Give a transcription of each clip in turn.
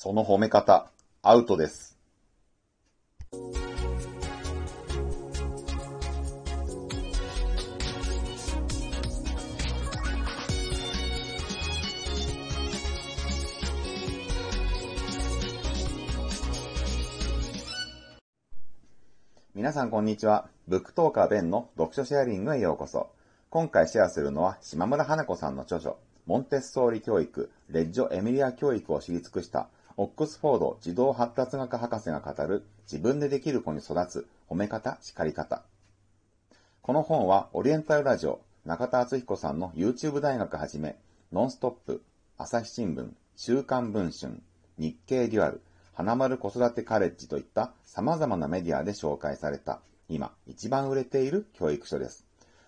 その褒め方、アウトです。皆さんこんにちは。ブックトーカーベンの読書シェアリングへようこそ。今回シェアするのは島村花子さんの著書、モンテッソーリ教育、レッジョ・エミリア教育を知り尽くした、オックスフォード児童発達学博士が語る、自分でできる子に育つ、褒め方、叱り方。この本は、オリエンタルラジオ、中田敦彦さんの YouTube 大学はじめ、ノンストップ、朝日新聞、週刊文春、日経デュアル、花丸子育てカレッジといった様々なメディアで紹介された、今一番売れている教育書です。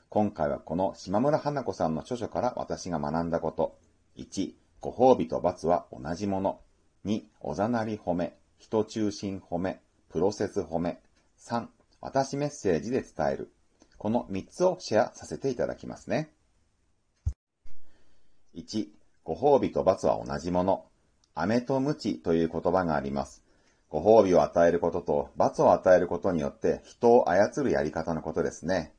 今回はこの島村花子さんの著書から私が学んだこと。1、ご褒美と罰は同じもの。2、おざなり褒め、人中心褒め、プロセス褒め。3、私メッセージで伝える。この3つをシェアさせていただきますね。1、ご褒美と罰は同じもの。飴と鞭という言葉があります。ご褒美を与えることと罰を与えることによって人を操るやり方のことですね。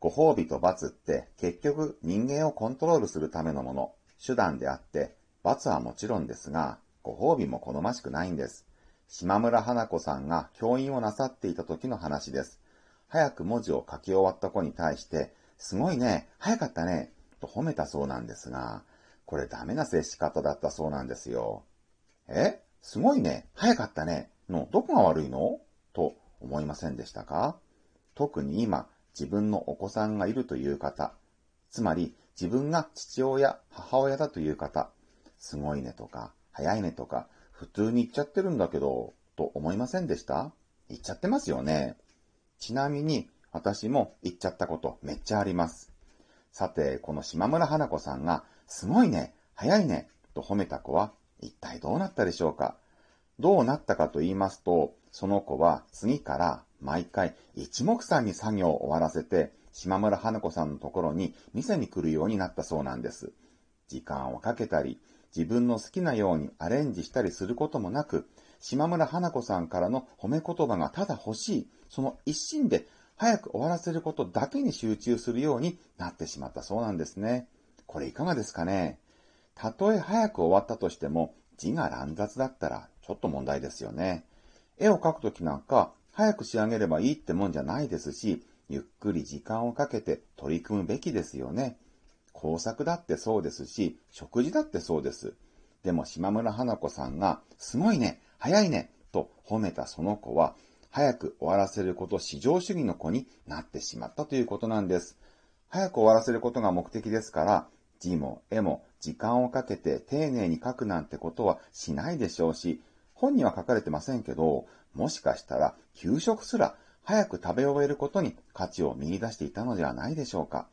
ご褒美と罰って結局人間をコントロールするためのもの、手段であって、罰はもちろんですが、ご褒美も好ましくないんです。島村花子さんが教員をなさっていた時の話です。早く文字を書き終わった子に対して、すごいね、早かったね、と褒めたそうなんですが、これダメな接し方だったそうなんですよ。えすごいね、早かったね、のどこが悪いの？と思いませんでしたか？特に今、自分のお子さんがいるという方、つまり自分が父親、母親だという方、すごいねとか、早いねとか、普通に言っちゃってるんだけど、と思いませんでした？言っちゃってますよね。ちなみに、私も言っちゃったことめっちゃあります。さて、この島村花子さんが、すごいね、早いね、と褒めた子は、一体どうなったでしょうか？どうなったかと言いますと、その子は次から毎回一目散に作業を終わらせて、島村花子さんのところに店に来るようになったそうなんです。時間をかけたり、自分の好きなようにアレンジしたりすることもなく、島村花子さんからの褒め言葉がただ欲しい、その一心で早く終わらせることだけに集中するようになってしまったそうなんですね。これいかがですかね？たとえ早く終わったとしても、字が乱雑だったらちょっと問題ですよね。絵を描くときなんか、早く仕上げればいいってもんじゃないですし、ゆっくり時間をかけて取り組むべきですよね。工作だってそうですし、食事だってそうです。でも島村花子さんが、すごいね、早いね、と褒めたその子は、早く終わらせること至上主義の子になってしまったということなんです。早く終わらせることが目的ですから、字も絵も時間をかけて丁寧に書くなんてことはしないでしょうし、本には書かれてませんけど、もしかしたら給食すら早く食べ終えることに価値を見出していたのではないでしょうか。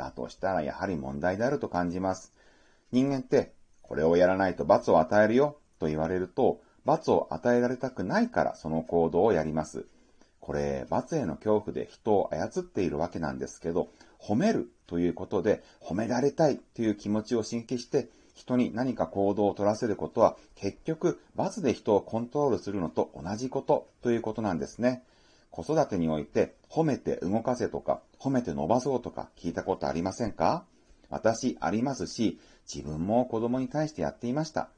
だとしたらやはり問題であると感じます。人間って、これをやらないと罰を与えるよと言われると、罰を与えられたくないからその行動をやります。これ、罰への恐怖で人を操っているわけなんですけど、褒めるということで褒められたいという気持ちを刺激して、人に何か行動を取らせることは結局罰で人をコントロールするのと同じことということなんですね。子育てにおいて褒めて動かせとか褒めて伸ばそうとか聞いたことありませんか？私ありますし、自分も子供に対してやっていました。っ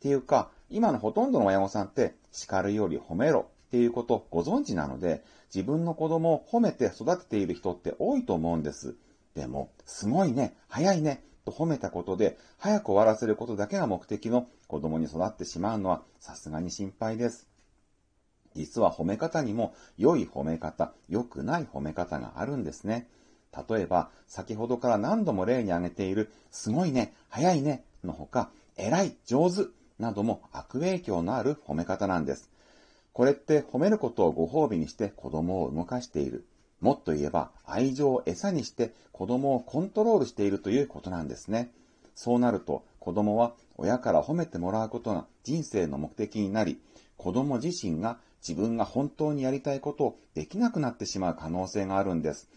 ていうか、今のほとんどの親御さんって叱るより褒めろっていうことご存知なので、自分の子供を褒めて育てている人って多いと思うんです。でも、すごいね、早いね、と褒めたことで、早く終わらせることだけが目的の子供に育ってしまうのはさすがに心配です。実は褒め方にも良い褒め方、良くない褒め方があるんですね。例えば、先ほどから何度も例に挙げている、すごいね、早いね、のほか、偉い、上手、なども悪影響のある褒め方なんです。これって褒めることをご褒美にして子供を動かしている。もっと言えば愛情を餌にして子供をコントロールしているということなんですね。そうなると子供は親から褒めてもらうことが人生の目的になり、子供自身が自分が本当にやりたいことをできなくなってしまう可能性があるんです。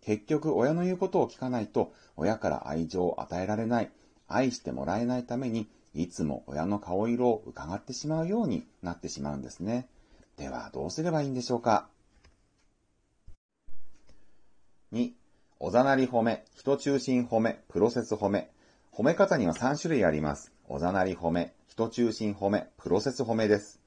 結局親の言うことを聞かないと親から愛情を与えられない、愛してもらえないためにいつも親の顔色を伺ってしまうようになってしまうんですね。ではどうすればいいんでしょうか ?2、おざなり褒め、人中心褒め、プロセス褒め。褒め方には3種類あります。おざなり褒め、人中心褒め、プロセス褒めです。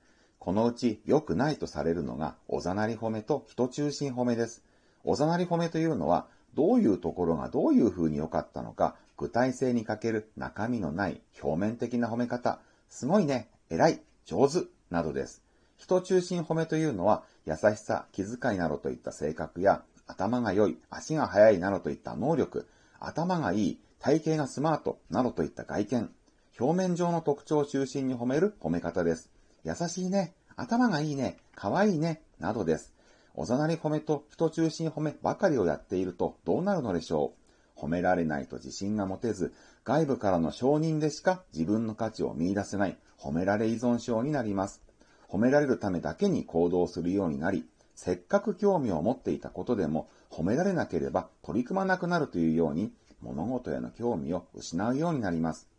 このうち良くないとされるのが、おざなり褒めと人中心褒めです。おざなり褒めというのは、どういうところがどういう風に良かったのか、具体性に欠ける中身のない表面的な褒め方、すごいね、偉い、上手、などです。人中心褒めというのは、優しさ、気遣いなどといった性格や、頭が良い、足が速いなどといった能力、頭がいい、体型がスマートなどといった外見、表面上の特徴を中心に褒める褒め方です。優しいね、頭がいいね、可愛いね、などです。おざなり褒めと人中心褒めばかりをやっているとどうなるのでしょう褒められないと自信が持てず、外部からの承認でしか自分の価値を見出せない褒められ依存症になります。褒められるためだけに行動するようになり、せっかく興味を持っていたことでも褒められなければ取り組まなくなるというように物事への興味を失うようになります。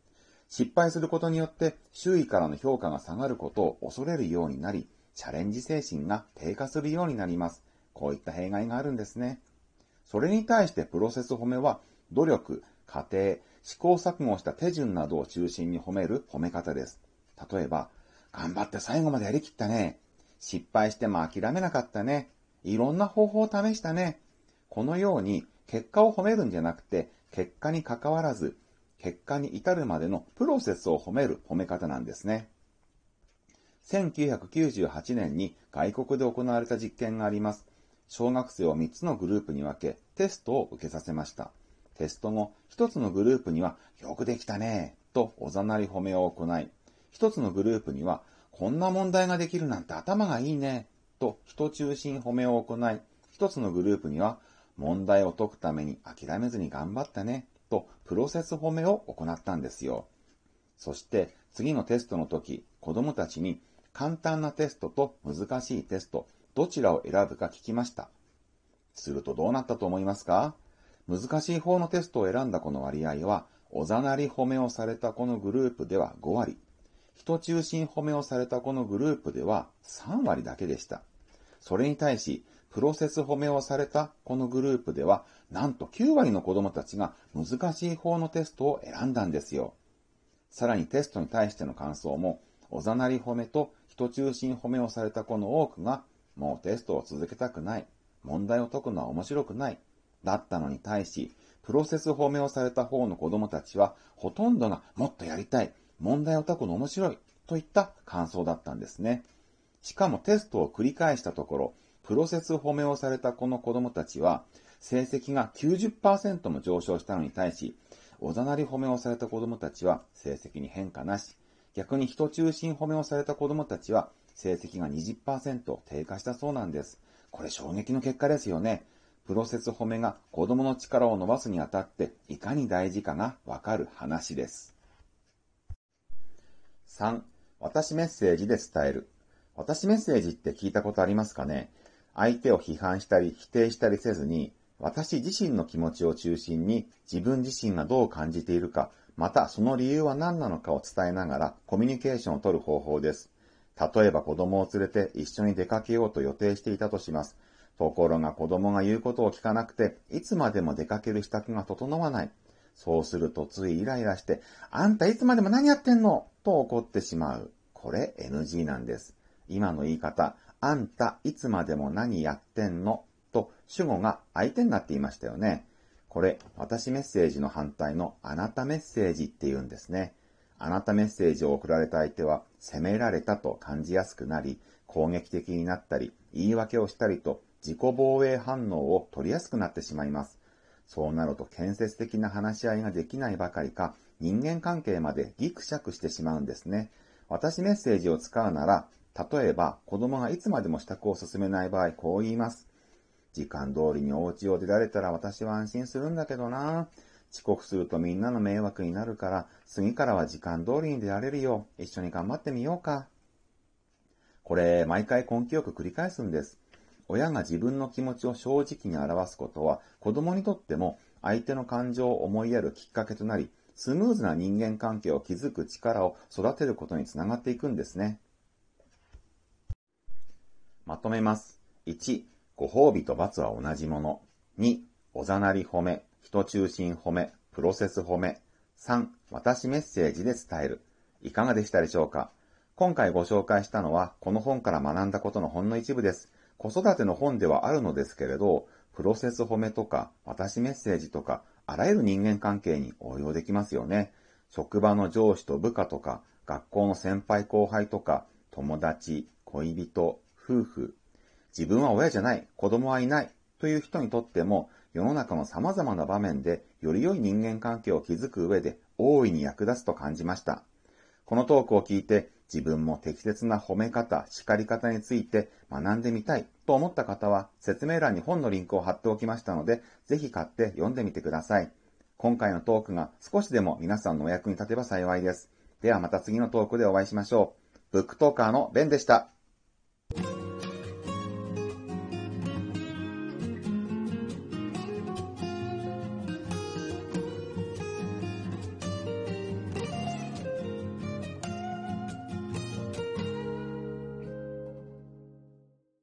失敗することによって周囲からの評価が下がることを恐れるようになり、チャレンジ精神が低下するようになります。こういった弊害があるんですね。それに対してプロセス褒めは、努力、過程、試行錯誤した手順などを中心に褒める褒め方です。例えば、頑張って最後までやりきったね。失敗しても諦めなかったね。いろんな方法を試したね。このように結果を褒めるんじゃなくて、結果に関わらず、結果に至るまでのプロセスを褒める褒め方なんですね。1998年に外国で行われた実験があります。小学生を3つのグループに分け、テストを受けさせました。テスト後、1つのグループには、よくできたねとおざなり褒めを行い、1つのグループには、こんな問題ができるなんて頭がいいねと人中心褒めを行い、1つのグループには、問題を解くために諦めずに頑張ったねとプロセス褒めを行ったんですよ。そして次のテストの時、子供たちに簡単なテストと難しいテスト、どちらを選ぶか聞きました。するとどうなったと思いますか？難しい方のテストを選んだこの割合は、おざなり褒めをされたこのグループでは5割、人中心褒めをされたこのグループでは3割だけでした。それに対し、プロセス褒めをされたこのグループでは、なんと9割の子供たちが難しい方のテストを選んだんですよ。さらにテストに対しての感想も、おざなり褒めと人中心褒めをされた子の多くが、もうテストを続けたくない。問題を解くのは面白くない。だったのに対し、プロセス褒めをされた方の子供たちは、ほとんどがもっとやりたい。問題を解くの面白い。といった感想だったんですね。しかもテストを繰り返したところ、プロセス褒めをされたこの子供たちは、成績が90%も上昇したのに対し、おざなり褒めをされた子供たちは成績に変化なし、逆に人中心褒めをされた子供たちは成績が20%低下したそうなんです。これ衝撃の結果ですよね。プロセス褒めが子供の力を伸ばすにあたっていかに大事かがわかる話です。3、私メッセージで伝える。私メッセージって聞いたことありますかね？相手を批判したり否定したりせずに、私自身の気持ちを中心に自分自身がどう感じているか、またその理由は何なのかを伝えながらコミュニケーションを取る方法です。例えば子供を連れて一緒に出かけようと予定していたとします。ところが子供が言うことを聞かなくて、いつまでも出かける支度が整わない。そうするとついイライラして、あんたいつまでも何やってんのと怒ってしまう。これ NG なんです。今の言い方、あんたいつまでも何やってんの？と主語が相手になっていましたよね。これ、私メッセージの反対のあなたメッセージって言うんですね。あなたメッセージを送られた相手は責められたと感じやすくなり、攻撃的になったり、言い訳をしたりと自己防衛反応を取りやすくなってしまいます。そうなると建設的な話し合いができないばかりか、人間関係までギクシャクしてしまうんですね。私メッセージを使うなら、例えば子供がいつまでも支度を進めない場合、こう言います。時間通りにお家を出られたら私は安心するんだけどな。遅刻するとみんなの迷惑になるから、次からは時間通りに出られるよう、一緒に頑張ってみようか。これ、毎回根気よく繰り返すんです。親が自分の気持ちを正直に表すことは、子供にとっても相手の感情を思いやるきっかけとなり、スムーズな人間関係を築く力を育てることにつながっていくんですね。まとめます。1、ご褒美と罰は同じもの。2、おざなり褒め、人中心褒め、プロセス褒め。3、私メッセージで伝える。いかがでしたでしょうか今回ご紹介したのは、この本から学んだことのほんの一部です。子育ての本ではあるのですけれど、プロセス褒めとか、私メッセージとか、あらゆる人間関係に応用できますよね。職場の上司と部下とか、学校の先輩後輩とか、友達、恋人、夫婦、自分は親じゃない、子供はいないという人にとっても、世の中の様々な場面でより良い人間関係を築く上で大いに役立つと感じました。このトークを聞いて自分も適切な褒め方、叱り方について学んでみたいと思った方は説明欄に本のリンクを貼っておきましたので、ぜひ買って読んでみてください。今回のトークが少しでも皆さんのお役に立てば幸いです。ではまた次のトークでお会いしましょう。ブックトーカーのベンでした。